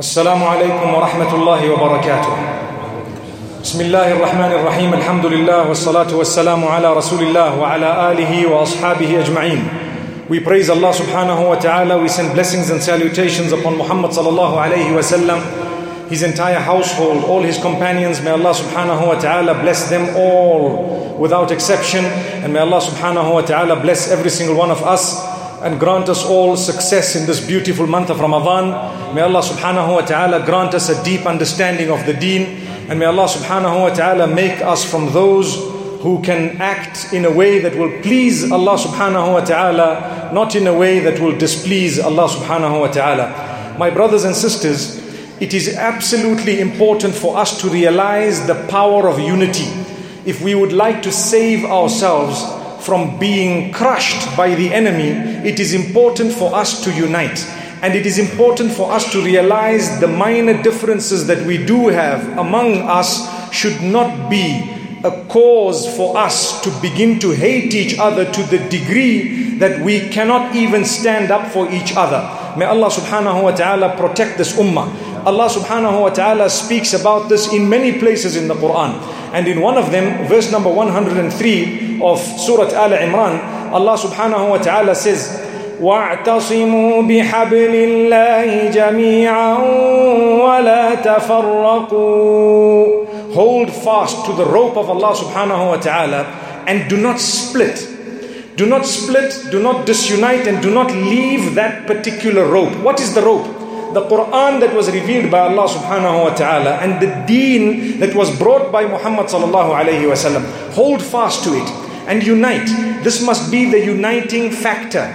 السلام عليكم ورحمة الله وبركاته بسم الله الرحمن الرحيم الحمد لله والصلاة والسلام على رسول الله وعلى آله وأصحابه أجمعين We praise Allah subhanahu wa ta'ala. We send blessings and salutations upon Muhammad sallallahu alayhi wa sallam, his entire household, all his companions. May Allah subhanahu wa ta'ala bless them all without exception. And may Allah subhanahu wa ta'ala bless every single one of us and grant us all success in this beautiful month of Ramadan. May Allah subhanahu wa ta'ala grant us a deep understanding of the deen. And may Allah subhanahu wa ta'ala make us from those who can act in a way that will please Allah subhanahu wa ta'ala, not in a way that will displease Allah subhanahu wa ta'ala. My brothers and sisters, it is absolutely important for us to realize the power of unity. If we would like to save ourselves from being crushed by the enemy, it is important for us to unite. And it is important for us to realize the minor differences that we do have among us should not be a cause for us to begin to hate each other to the degree that we cannot even stand up for each other. May Allah subhanahu wa ta'ala protect this ummah. Allah subhanahu wa ta'ala speaks about this in many places in the Quran. And in one of them, verse number 103 of Surah Al Imran, Allah subhanahu wa ta'ala says, واعتصموا بحبل الله جميعا ولا تفرقوا hold fast to the rope of Allah subhanahu wa ta'ala and do not split do not split do not disunite and do not leave that particular rope what is the rope The Quran that was revealed by Allah subhanahu wa ta'ala and the deen that was brought by Muhammad sallallahu alayhi wasallam hold fast to it and unite this must be the uniting factor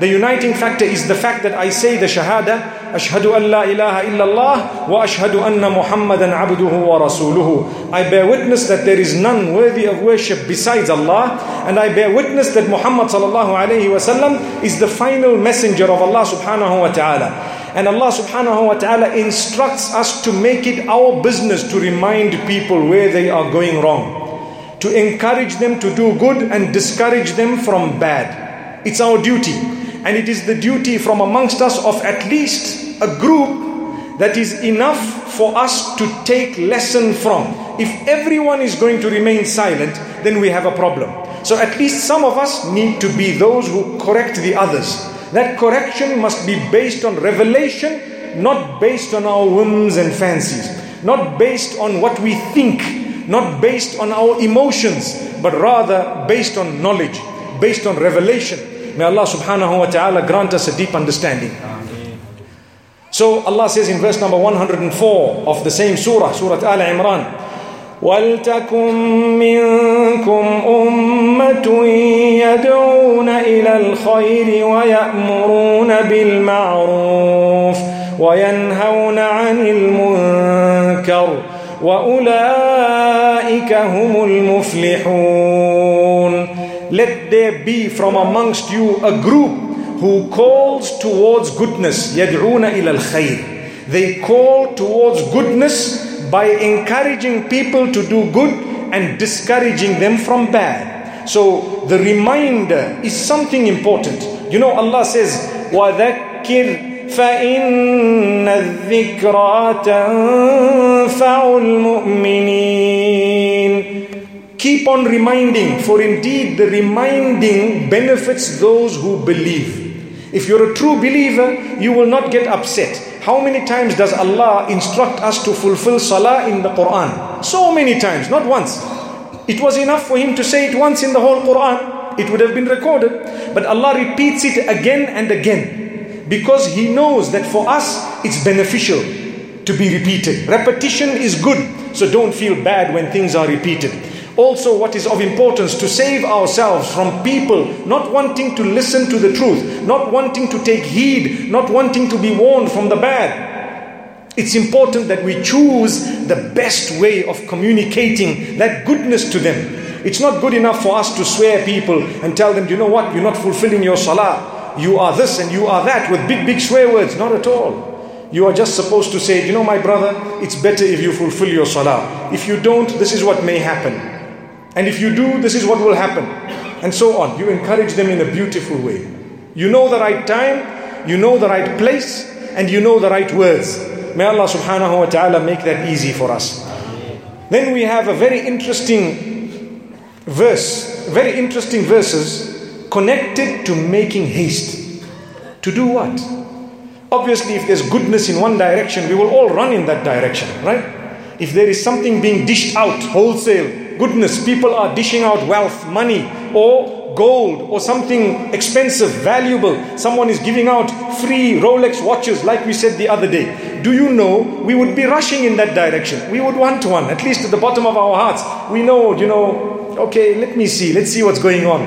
the uniting factor is the fact that I say the Shahada, Ashhadu an la ilaha illallah wa ashhadu anna Muhammadan abduhu wa rasuluhu. I bear witness that there is none worthy of worship besides Allah, and I bear witness that Muhammad sallallahu alayhi wasallam is the final messenger of Allah subhanahu wa ta'ala. And Allah subhanahu wa ta'ala instructs us to make it our business to remind people where they are going wrong, to encourage them to do good and discourage them from bad. It's our duty. And it is the duty from amongst us of at least a group that is enough for us to take lesson from. If everyone is going to remain silent, then we have a problem. So at least some of us need to be those who correct the others. That correction must be based on revelation, not based on our whims and fancies, not based on what we think, not based on our emotions, but rather based on knowledge, based on revelation. May Allah subhanahu wa ta'ala grant us a deep understanding. So Allah says in verse number 104 of the same surah, Surah Al Imran, ولتكن منكم أمة يدعون إلى الخير ويأمرون بالمعروف وينهون عن المنكر وأولئك هم المفلحون. Let there be from amongst you a group who calls towards goodness يدعون إلى الخير. They call towards goodness by encouraging people to do good and discouraging them from bad so the reminder is something important you know Allah says وذكر فإن الذكرى تنفع المؤمنين Keep on reminding, for indeed the reminding benefits those who believe. If you're a true believer, you will not get upset. How many times does Allah instruct us to fulfill salah in the Quran? So many times, not once. It was enough for him to say it once in the whole Quran. It would have been recorded. But Allah repeats it again and again because He knows that for us it's beneficial to be repeated. Repetition is good, so don't feel bad when things are repeated. Also, what is of importance to save ourselves from people not wanting to listen to the truth, not wanting to take heed, not wanting to be warned from the bad. It's important that we choose the best way of communicating that goodness to them. It's not good enough for us to swear people and tell them, you know what, you're not fulfilling your salah. You are this and you are that with big, big swear words. Not at all. You are just supposed to say, you know, my brother, it's better if you fulfill your salah. If you don't, this is what may happen. And if you do, this is what will happen. And so on. You encourage them in a beautiful way. You know the right time, you know the right place, and you know the right words. May Allah subhanahu wa ta'ala make that easy for us. Then we have a very interesting verse, very interesting verses connected to making haste. To do what? Obviously, if there's goodness in one direction, we will all run in that direction, right? If there is something being dished out wholesale, goodness, people are dishing out wealth, money, or gold, or something expensive, valuable. Someone is giving out free Rolex watches, like we said the other day. Do you know we would be rushing in that direction? We would want one, at least at the bottom of our hearts. We know, you know, okay, let me see, let's see what's going on.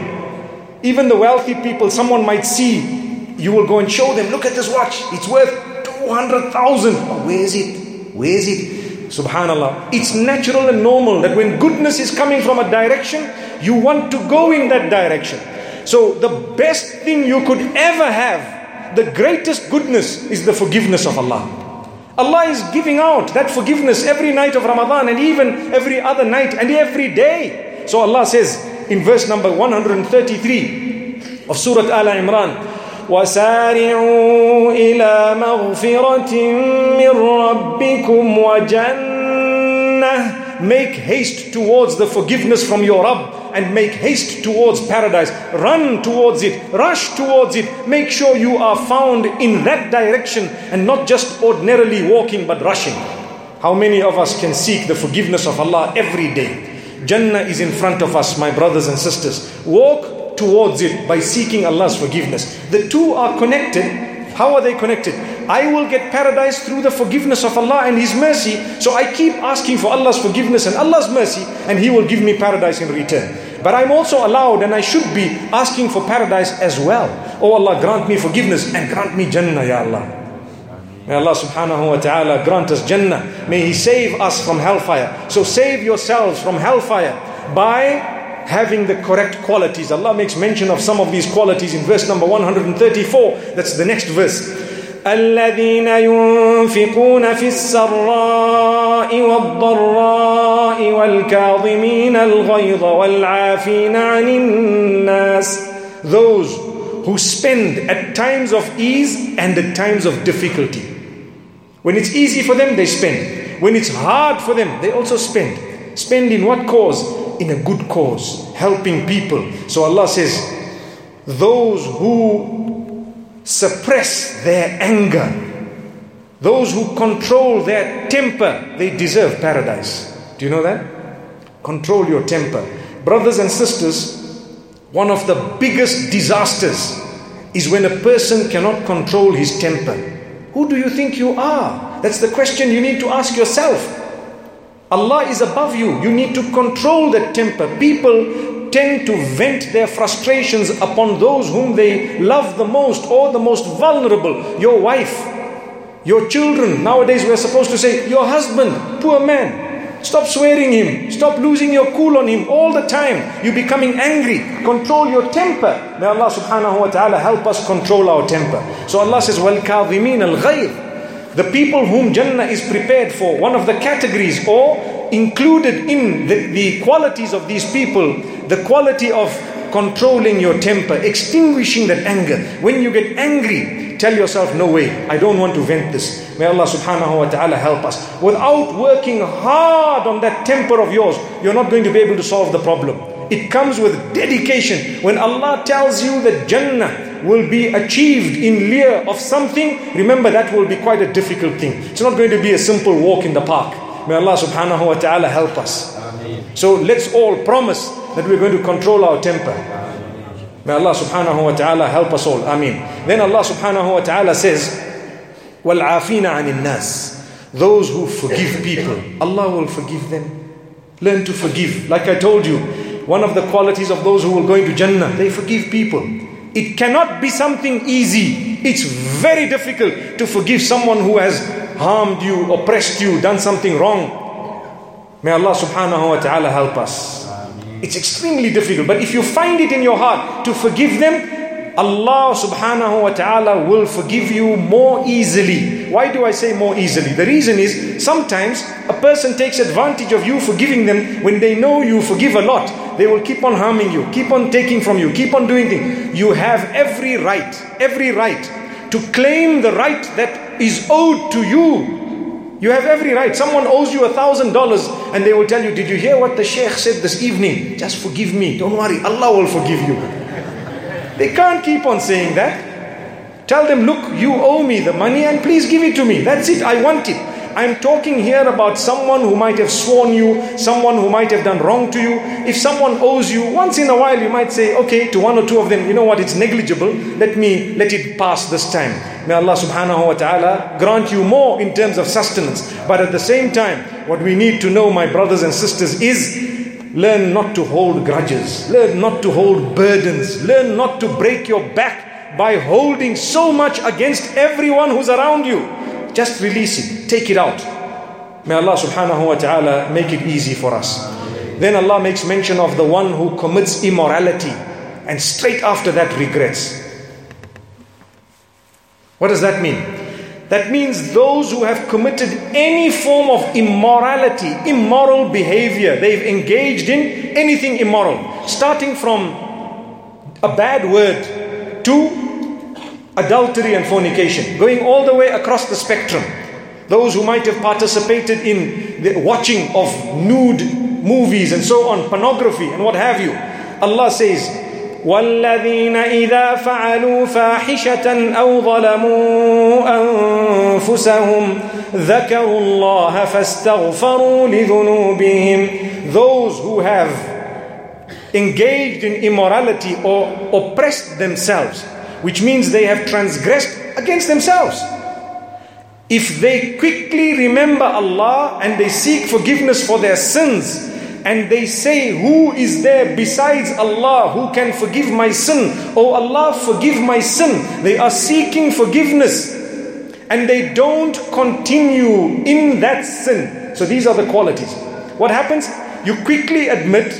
Even the wealthy people, someone might see you will go and show them, look at this watch, it's worth 200,000. Oh, where is it? Where is it? Subhanallah. It's natural and normal that when goodness is coming from a direction, you want to go in that direction. So, the best thing you could ever have, the greatest goodness, is the forgiveness of Allah. Allah is giving out that forgiveness every night of Ramadan and even every other night and every day. So, Allah says in verse number 133 of Surah Al Imran, وسارعوا إلى مغفرة من ربكم وجنة Make haste towards the forgiveness from your Rabb and make haste towards paradise. Run towards it, rush towards it. Make sure you are found in that direction and not just ordinarily walking but rushing. How many of us can seek the forgiveness of Allah every day? Jannah is in front of us, my brothers and sisters. Walk towards it by seeking Allah's forgiveness. The two are connected. How are they connected? I will get paradise through the forgiveness of Allah and His mercy. So I keep asking for Allah's forgiveness and Allah's mercy, and He will give me paradise in return. But I'm also allowed and I should be asking for paradise as well. Oh Allah, grant me forgiveness and grant me Jannah, Ya Allah. May Allah subhanahu wa ta'ala grant us Jannah. May He save us from hellfire. So save yourselves from hellfire by having the correct qualities. Allah makes mention of some of these qualities in verse number 134. That's the next verse. الذين ينفقون في السراء والضراء والكاظمين الغيظ والعافين عن الناس those who spend at times of ease and at times of difficulty when it's easy for them they spend when it's hard for them they also spend spend in what cause in a good cause, helping people. So Allah says, those who suppress their anger, those who control their temper, they deserve paradise. Do you know that? Control your temper. Brothers and sisters, one of the biggest disasters is when a person cannot control his temper. Who do you think you are? That's the question you need to ask yourself. Allah is above you. You need to control that temper. People tend to vent their frustrations upon those whom they love the most or the most vulnerable. Your wife, your children. Nowadays we're supposed to say, your husband, poor man. Stop swearing him. Stop losing your cool on him all the time. You're becoming angry. Control your temper. May Allah subhanahu wa ta'ala help us control our temper. So Allah says, وَالْكَاظِمِينَ الْغَيْظِ the people whom Jannah is prepared for, one of the categories or included in the, the qualities of these people, the quality of controlling your temper, extinguishing that anger. When you get angry, tell yourself, no way, I don't want to vent this. May Allah subhanahu wa ta'ala help us. Without working hard on that temper of yours, you're not going to be able to solve the problem. It comes with dedication. When Allah tells you that Jannah will be achieved in lieu of something, remember that will be quite a difficult thing. It's not going to be a simple walk in the park. May Allah subhanahu wa ta'ala help us. So let's all promise that we're going to control our temper. May Allah subhanahu wa ta'ala help us all. Ameen. Then Allah subhanahu wa ta'ala says, وَالْعَافِينَ عَنِ النَّاسِ Those who forgive people, Allah will forgive them. Learn to forgive. Like I told you, one of the qualities of those who will go into Jannah, they forgive people. It cannot be something easy. It's very difficult to forgive someone who has harmed you, oppressed you, done something wrong. May Allah subhanahu wa ta'ala help us. It's extremely difficult. But if you find it in your heart to forgive them, Allah subhanahu wa ta'ala will forgive you more easily. Why do I say more easily? The reason is sometimes a person takes advantage of you forgiving them when they know you forgive a lot. They will keep on harming you, keep on taking from you, keep on doing things. You have every right, every right to claim the right that is owed to you You have every right. Someone owes you a thousand dollars and they will tell you, Did you hear what the Sheikh said this evening? Just forgive me. Don't worry, Allah will forgive you. They can't keep on saying that. Tell them, Look, you owe me the money and please give it to me. That's it. I want it. I'm talking here about someone who might have sworn you, someone who might have done wrong to you. If someone owes you, once in a while you might say, okay, to one or two of them, you know what, it's negligible. Let me let it pass this time. May Allah subhanahu wa ta'ala grant you more in terms of sustenance. But at the same time, what we need to know, my brothers and sisters, is learn not to hold grudges, learn not to hold burdens, learn not to break your back by holding so much against everyone who's around you. Just release it, take it out. May Allah subhanahu wa ta'ala make it easy for us. Then Allah makes mention of the one who commits immorality and straight after that regrets. What does that mean? That means those who have committed any form of immorality, immoral behavior, they've engaged in anything immoral, starting from a bad word to adultery and fornication, going all the way across the spectrum. Those who might have participated in the watching of nude movies and so on, pornography and what have you. Allah says, والذين إذا فعلوا فاحشة أو ظلموا أنفسهم ذكروا الله فاستغفروا لذنوبهم Those who have engaged in immorality or oppressed themselves which means they have transgressed against themselves. If they quickly remember Allah and they seek forgiveness for their sins, and they say, Who is there besides Allah who can forgive my sin? Oh Allah, forgive my sin. They are seeking forgiveness and they don't continue in that sin. So these are the qualities. What happens? You quickly admit,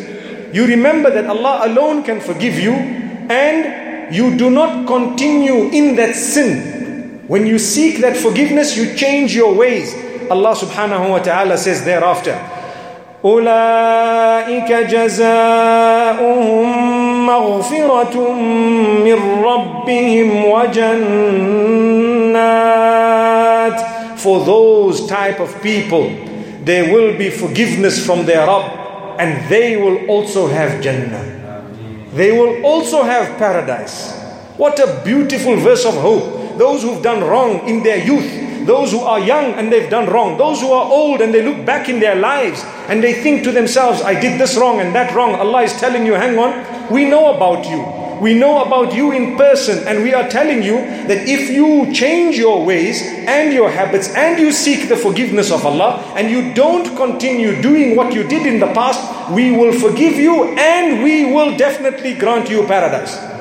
you remember that Allah alone can forgive you, and you do not continue in that sin. When you seek that forgiveness, you change your ways. Allah subhanahu wa ta'ala says thereafter, أولئك جزاؤهم مغفرة من ربهم وجنات For those type of people, there will be forgiveness from their Rabb and they will also have Jannah they will also have paradise. What a beautiful verse of hope. Those who've done wrong in their youth, those who are young and they've done wrong, those who are old and they look back in their lives and they think to themselves, I did this wrong and that wrong. Allah is telling you, hang on, we know about you. We know about you in person, and we are telling you that if you change your ways and your habits and you seek the forgiveness of Allah and you don't continue doing what you did in the past, we will forgive you and we will definitely grant you paradise.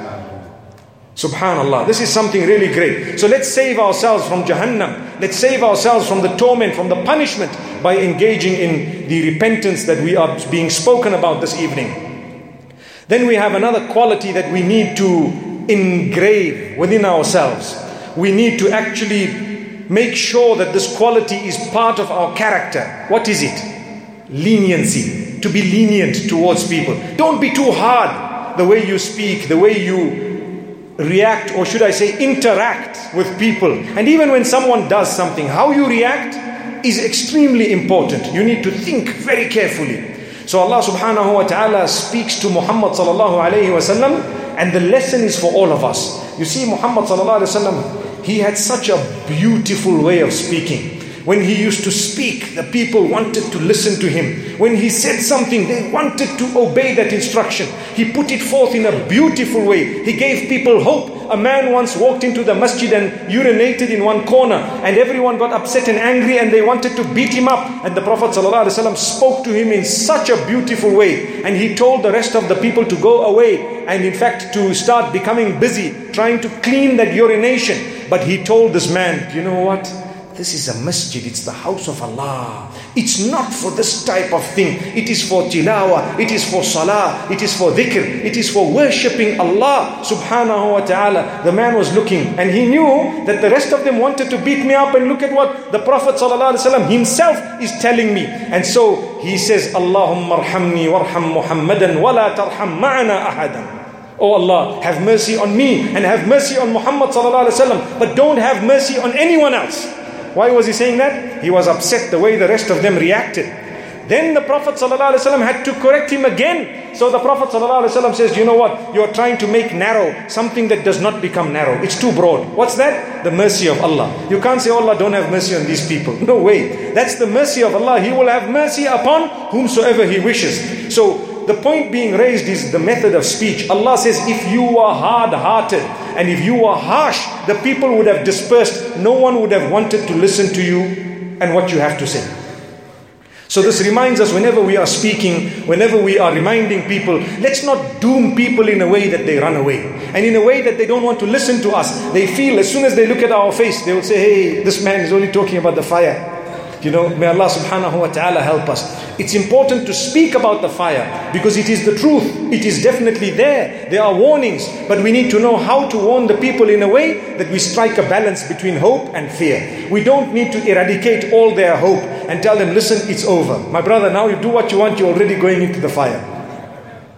Subhanallah, this is something really great. So let's save ourselves from Jahannam. Let's save ourselves from the torment, from the punishment by engaging in the repentance that we are being spoken about this evening. Then we have another quality that we need to engrave within ourselves. We need to actually make sure that this quality is part of our character. What is it? Leniency. To be lenient towards people. Don't be too hard the way you speak, the way you react, or should I say, interact with people. And even when someone does something, how you react is extremely important. You need to think very carefully. So Allah subhanahu wa ta'ala speaks to Muhammad sallallahu alayhi wa sallam and the lesson is for all of us. You see Muhammad sallallahu alayhi wa sallam, he had such a beautiful way of speaking. When he used to speak, the people wanted to listen to him. When he said something, they wanted to obey that instruction. He put it forth in a beautiful way. He gave people hope. A man once walked into the masjid and urinated in one corner, and everyone got upset and angry and they wanted to beat him up. And the Prophet ﷺ spoke to him in such a beautiful way. And he told the rest of the people to go away and, in fact, to start becoming busy, trying to clean that urination. But he told this man, You know what? This is a masjid, it's the house of Allah. It's not for this type of thing. It is for tilawa, it is for salah, it is for dhikr, it is for worshipping Allah subhanahu wa ta'ala. The man was looking and he knew that the rest of them wanted to beat me up and look at what the Prophet himself is telling me. And so he says, Allahumma arhamni warham Muhammadan wa la tarham ma'ana ahadan. Oh Allah, have mercy on me and have mercy on Muhammad but don't have mercy on anyone else. Why was he saying that? He was upset the way the rest of them reacted. Then the Prophet ﷺ had to correct him again. So the Prophet ﷺ says, You know what? You're trying to make narrow something that does not become narrow. It's too broad. What's that? The mercy of Allah. You can't say, Allah, don't have mercy on these people. No way. That's the mercy of Allah. He will have mercy upon whomsoever He wishes. So the point being raised is the method of speech. Allah says, if you are hard hearted and if you were harsh, the people would have dispersed. No one would have wanted to listen to you and what you have to say. So this reminds us whenever we are speaking, whenever we are reminding people, let's not doom people in a way that they run away. And in a way that they don't want to listen to us. They feel as soon as they look at our face, they will say, hey, this man is only talking about the fire. You know, may Allah subhanahu wa ta'ala help us. It's important to speak about the fire because it is the truth. It is definitely there. There are warnings, but we need to know how to warn the people in a way that we strike a balance between hope and fear. We don't need to eradicate all their hope and tell them, listen, it's over. My brother, now you do what you want, you're already going into the fire.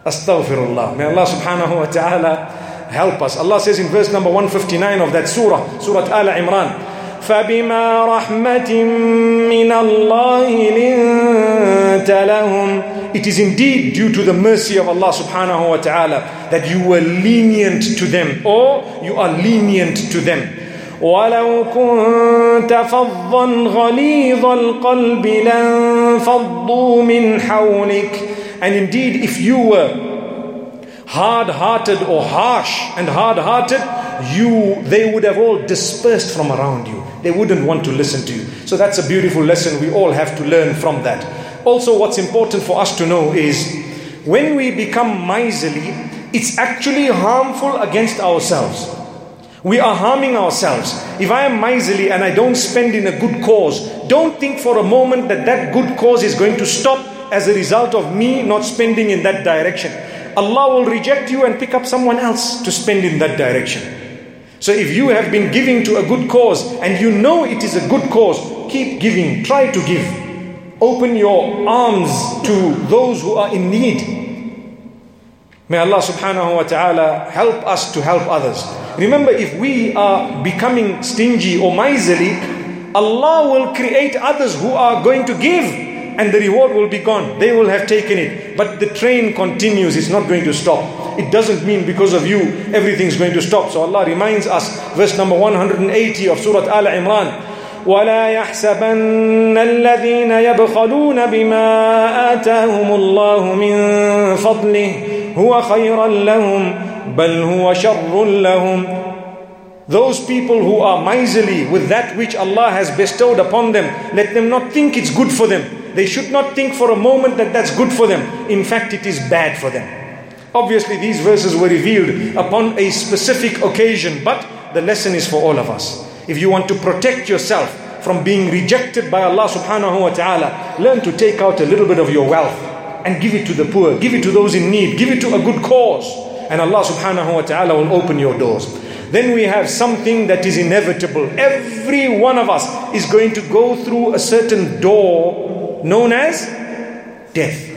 Astaghfirullah. May Allah subhanahu wa ta'ala help us. Allah says in verse number 159 of that surah, Surah Al Imran. فبما رحمة من الله لنت لهم It is indeed due to the mercy of Allah subhanahu wa ta'ala that you were lenient to them or you are lenient to them. ولو كنت فظا غليظ القلب لانفضوا من حولك And indeed if you were hard-hearted or harsh and hard-hearted you they would have all dispersed from around you they wouldn't want to listen to you. So that's a beautiful lesson we all have to learn from that. Also, what's important for us to know is when we become miserly, it's actually harmful against ourselves. We are harming ourselves. If I am miserly and I don't spend in a good cause, don't think for a moment that that good cause is going to stop as a result of me not spending in that direction. Allah will reject you and pick up someone else to spend in that direction. So if you have been giving to a good cause and you know it is a good cause, keep giving, try to give. Open your arms to those who are in need. May Allah subhanahu wa ta'ala help us to help others. Remember, if we are becoming stingy or miserly, Allah will create others who are going to give and the reward will be gone. They will have taken it. But the train continues, it's not going to stop. It doesn't mean because of you everything's going to stop. So Allah reminds us, verse number 180 of Surah Al Imran. ولا يحسبن الذين يبخلون بما آتاهم الله من فضله هو خيرا لهم بل هو شر لهم those people who are miserly with that which Allah has bestowed upon them, let them not think it's good for them. They should not think for a moment that that's good for them. In fact, it is bad for them. Obviously, these verses were revealed upon a specific occasion, but the lesson is for all of us. If you want to protect yourself from being rejected by Allah subhanahu wa ta'ala, learn to take out a little bit of your wealth and give it to the poor, give it to those in need, give it to a good cause, and Allah subhanahu wa ta'ala will open your doors. Then we have something that is inevitable. Every one of us is going to go through a certain door known as death.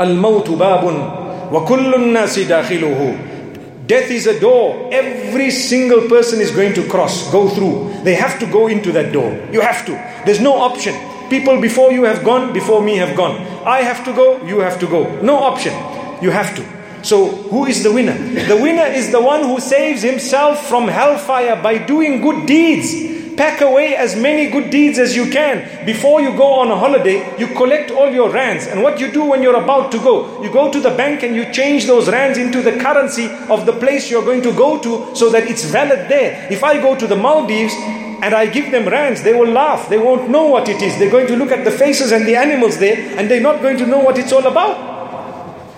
Al-Mawt babun wa nasi dakhiluhu. Death is a door. Every single person is going to cross, go through. They have to go into that door. You have to. There's no option. People before you have gone, before me have gone. I have to go, you have to go. No option. You have to. So, who is the winner? The winner is the one who saves himself from hellfire by doing good deeds. Pack away as many good deeds as you can. Before you go on a holiday, you collect all your rands. And what you do when you're about to go, you go to the bank and you change those rands into the currency of the place you're going to go to so that it's valid there. If I go to the Maldives, and I give them rands, they will laugh. They won't know what it is. They're going to look at the faces and the animals there, and they're not going to know what it's all about.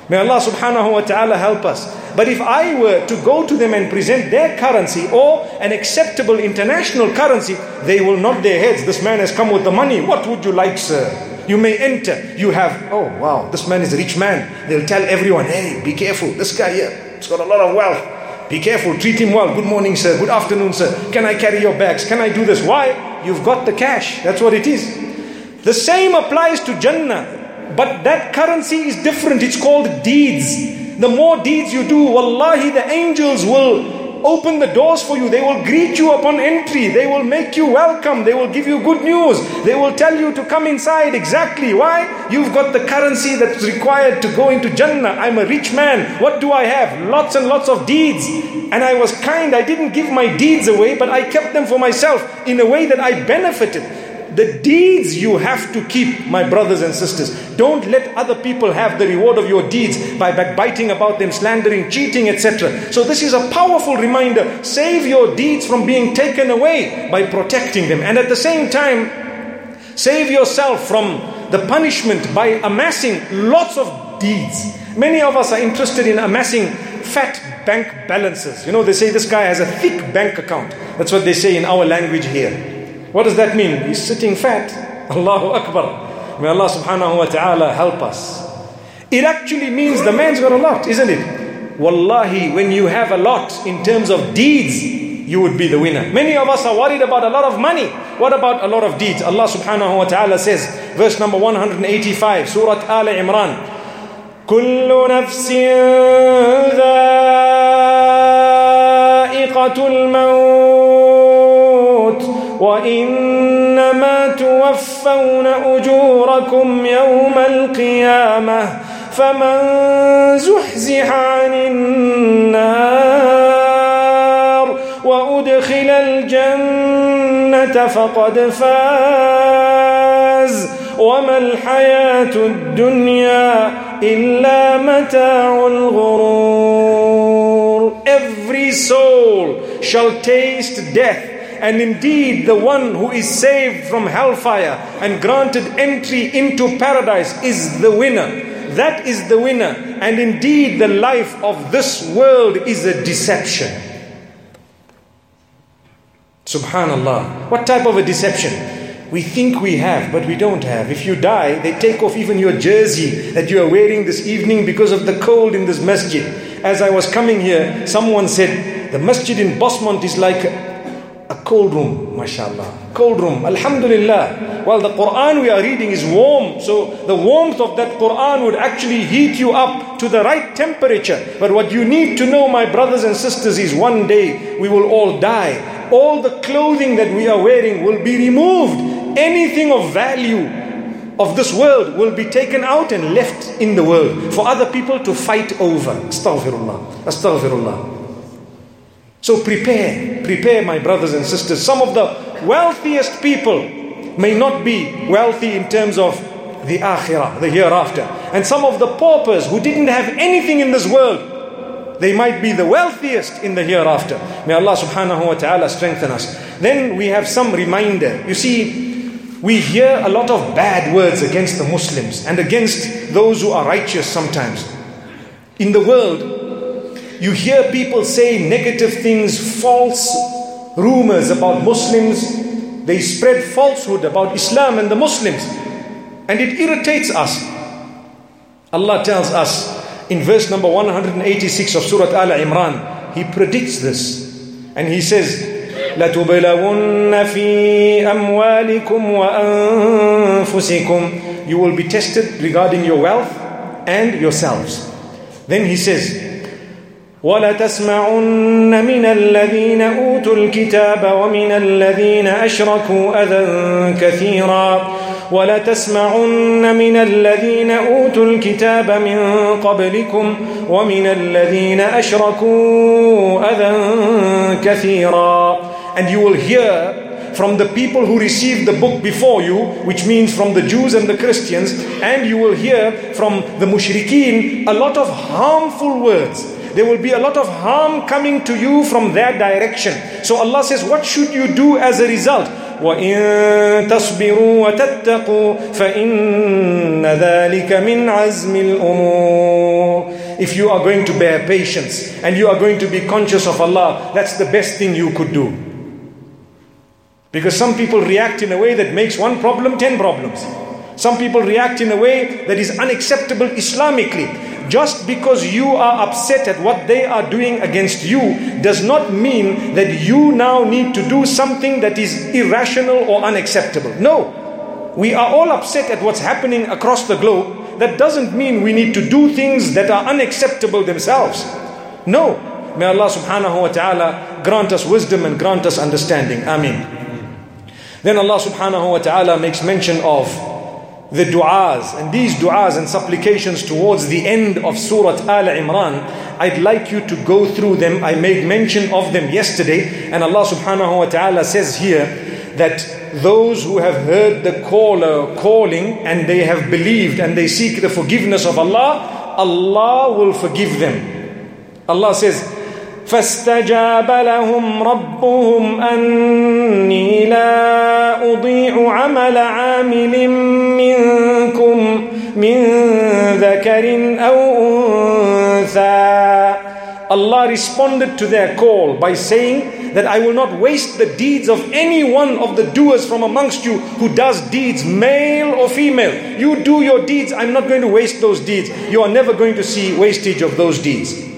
May Allah subhanahu wa ta'ala help us. But if I were to go to them and present their currency or an acceptable international currency, they will nod their heads. This man has come with the money. What would you like, sir? You may enter. You have, oh wow, this man is a rich man. They'll tell everyone, hey, be careful. This guy here, he's got a lot of wealth. Be careful, treat him well. Good morning, sir. Good afternoon, sir. Can I carry your bags? Can I do this? Why? You've got the cash. That's what it is. The same applies to Jannah. But that currency is different. It's called deeds. The more deeds you do, wallahi, the angels will open the doors for you. They will greet you upon entry. They will make you welcome. They will give you good news. They will tell you to come inside. Exactly. Why? You've got the currency that's required to go into Jannah. I'm a rich man. What do I have? Lots and lots of deeds. And I was kind. I didn't give my deeds away, but I kept them for myself in a way that I benefited. The deeds you have to keep, my brothers and sisters. Don't let other people have the reward of your deeds by backbiting about them, slandering, cheating, etc. So, this is a powerful reminder. Save your deeds from being taken away by protecting them. And at the same time, save yourself from the punishment by amassing lots of deeds. Many of us are interested in amassing fat bank balances. You know, they say this guy has a thick bank account. That's what they say in our language here. What does that mean? He's sitting fat. Allahu Akbar. May Allah subhanahu wa ta'ala help us. It actually means the man's got a lot, isn't it? Wallahi, when you have a lot in terms of deeds, you would be the winner. Many of us are worried about a lot of money. What about a lot of deeds? Allah subhanahu wa ta'ala says, verse number 185, Surah Al Imran. كل نفس ذائقة الموت وإنما توفون أجوركم يوم القيامة فمن زحزح عن النار وأدخل الجنة فقد فاز وما الحياة الدنيا إلا متاع الغرور. Every soul shall taste death. And indeed, the one who is saved from hellfire and granted entry into paradise is the winner. That is the winner. And indeed, the life of this world is a deception. Subhanallah. What type of a deception? We think we have, but we don't have. If you die, they take off even your jersey that you are wearing this evening because of the cold in this masjid. As I was coming here, someone said, The masjid in Bosmont is like a cold room, mashallah. Cold room, alhamdulillah. While the Quran we are reading is warm, so the warmth of that Quran would actually heat you up to the right temperature. But what you need to know, my brothers and sisters, is one day we will all die. All the clothing that we are wearing will be removed. Anything of value of this world will be taken out and left in the world for other people to fight over. Astaghfirullah. Astaghfirullah. So prepare, prepare, my brothers and sisters. Some of the wealthiest people may not be wealthy in terms of the akhirah, the hereafter. And some of the paupers who didn't have anything in this world, they might be the wealthiest in the hereafter. May Allah subhanahu wa ta'ala strengthen us. Then we have some reminder. You see, we hear a lot of bad words against the Muslims and against those who are righteous sometimes. In the world, you hear people say negative things, false rumors about Muslims. They spread falsehood about Islam and the Muslims. And it irritates us. Allah tells us in verse number 186 of Surah Al Imran, He predicts this. And He says, لتبلغن في أموالكم وأنفسكم You will be tested regarding your wealth and yourselves. Then He says, ولتسمعن من الذين اوتوا الكتاب ومن الذين اشركوا اذى كثيرا ولتسمعن من الذين اوتوا الكتاب من قبلكم ومن الذين اشركوا اذى كثيرا and you will hear from the people who received the book before you, which means from the Jews and the Christians, and you will hear from the mushrikeen a lot of harmful words there will be a lot of harm coming to you from their direction. So Allah says, What should you do as a result? وإن تصبروا وتتقوا فإن ذلك من عزم الأمور If you are going to bear patience and you are going to be conscious of Allah, that's the best thing you could do. Because some people react in a way that makes one problem ten problems. Some people react in a way that is unacceptable Islamically. Just because you are upset at what they are doing against you does not mean that you now need to do something that is irrational or unacceptable. No. We are all upset at what's happening across the globe. That doesn't mean we need to do things that are unacceptable themselves. No. May Allah subhanahu wa ta'ala grant us wisdom and grant us understanding. Ameen. Then Allah subhanahu wa ta'ala makes mention of the du'as and these du'as and supplications towards the end of Surah Al Imran. I'd like you to go through them. I made mention of them yesterday, and Allah subhanahu wa ta'ala says here that those who have heard the caller calling and they have believed and they seek the forgiveness of Allah, Allah will forgive them. Allah says, فاستجاب لهم ربهم أني لا أضيع عمل عامل منكم من ذكر أو أنثى Allah responded to their call by saying that I will not waste the deeds of any one of the doers from amongst you who does deeds, male or female. You do your deeds, I'm not going to waste those deeds. You are never going to see wastage of those deeds.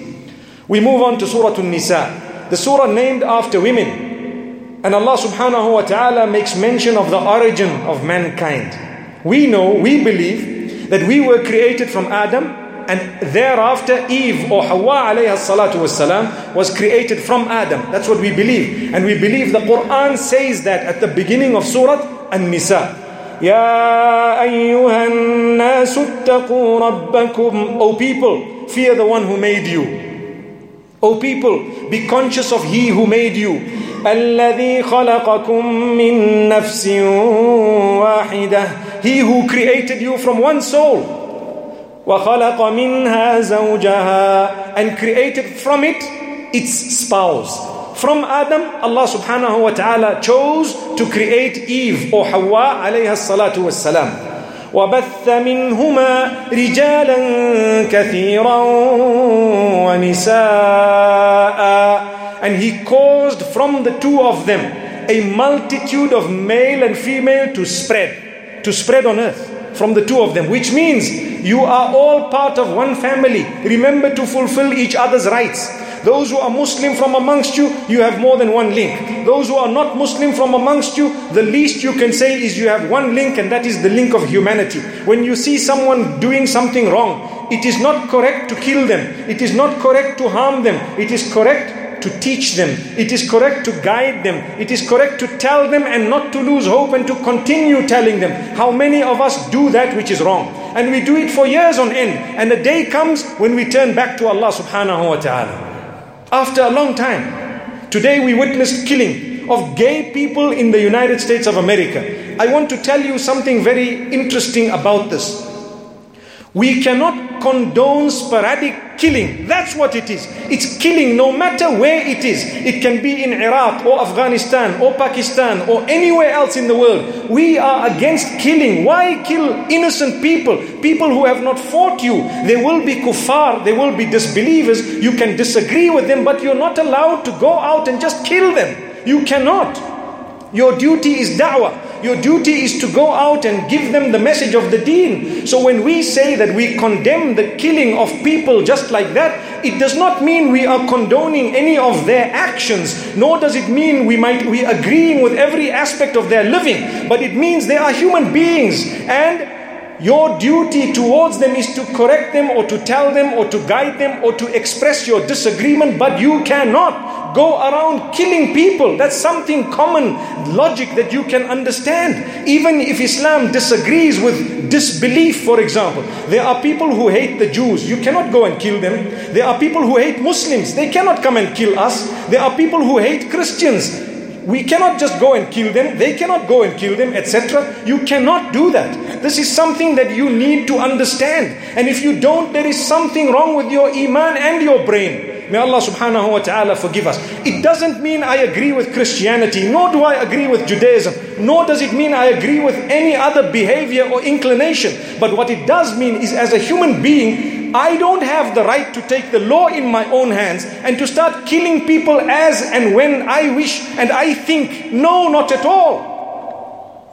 We move on to Surah An-Nisa, the surah named after women. And Allah subhanahu wa ta'ala makes mention of the origin of mankind. We know, we believe that we were created from Adam and thereafter Eve or Hawa alayha salatu wasalam was created from Adam. That's what we believe. And we believe the Quran says that at the beginning of Surah An-Nisa. يا أيها الناس اتقوا ربكم O people, fear the one who made you. O people, be conscious of he who made you. الذي خلقكم من نفس واحدة He who created you from one soul. وَخَلَقَ مِنْهَا زَوْجَهَا and created from it its spouse. From Adam, Allah subhanahu wa ta'ala chose to create Eve or Hawa alayha salatu wassalam. وبث منهما رجالا كثيرا ونساء and he caused from the two of them a multitude of male and female to spread to spread on earth from the two of them, which means you are all part of one family. Remember to fulfill each other's rights. Those who are Muslim from amongst you, you have more than one link. Those who are not Muslim from amongst you, the least you can say is you have one link, and that is the link of humanity. When you see someone doing something wrong, it is not correct to kill them, it is not correct to harm them, it is correct to teach them. It is correct to guide them. It is correct to tell them and not to lose hope and to continue telling them. How many of us do that which is wrong? And we do it for years on end. And the day comes when we turn back to Allah subhanahu wa ta'ala. After a long time. Today we witnessed killing of gay people in the United States of America. I want to tell you something very interesting about this. We cannot condone sporadic killing. That's what it is. It's killing no matter where it is. It can be in Iraq or Afghanistan or Pakistan or anywhere else in the world. We are against killing. Why kill innocent people? People who have not fought you. They will be kuffar, they will be disbelievers. You can disagree with them, but you're not allowed to go out and just kill them. You cannot. Your duty is da'wah. Your duty is to go out and give them the message of the deen. So when we say that we condemn the killing of people just like that, it does not mean we are condoning any of their actions, nor does it mean we might we agreeing with every aspect of their living, but it means they are human beings and your duty towards them is to correct them or to tell them or to guide them or to express your disagreement, but you cannot go around killing people. That's something common logic that you can understand. Even if Islam disagrees with disbelief, for example, there are people who hate the Jews. You cannot go and kill them. There are people who hate Muslims. They cannot come and kill us. There are people who hate Christians. We cannot just go and kill them. They cannot go and kill them, etc. You cannot do that. This is something that you need to understand. And if you don't, there is something wrong with your iman and your brain. May Allah subhanahu wa ta'ala forgive us. It doesn't mean I agree with Christianity, nor do I agree with Judaism, nor does it mean I agree with any other behavior or inclination. But what it does mean is, as a human being, I don't have the right to take the law in my own hands and to start killing people as and when I wish and I think. No, not at all.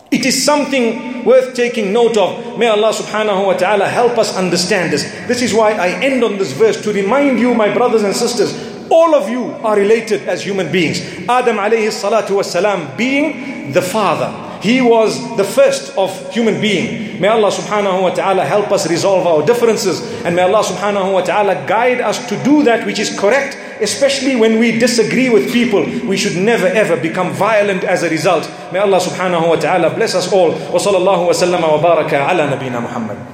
It is something worth taking note of. May Allah subhanahu wa ta'ala help us understand this. This is why I end on this verse to remind you, my brothers and sisters, all of you are related as human beings. Adam alayhi salatu wasalam being the father. He was the first of human being. May Allah subhanahu wa ta'ala help us resolve our differences and may Allah subhanahu wa ta'ala guide us to do that which is correct especially when we disagree with people, we should never ever become violent as a result. May Allah subhanahu wa ta'ala bless us all. Wa sallallahu wa wa baraka ala nabina Muhammad.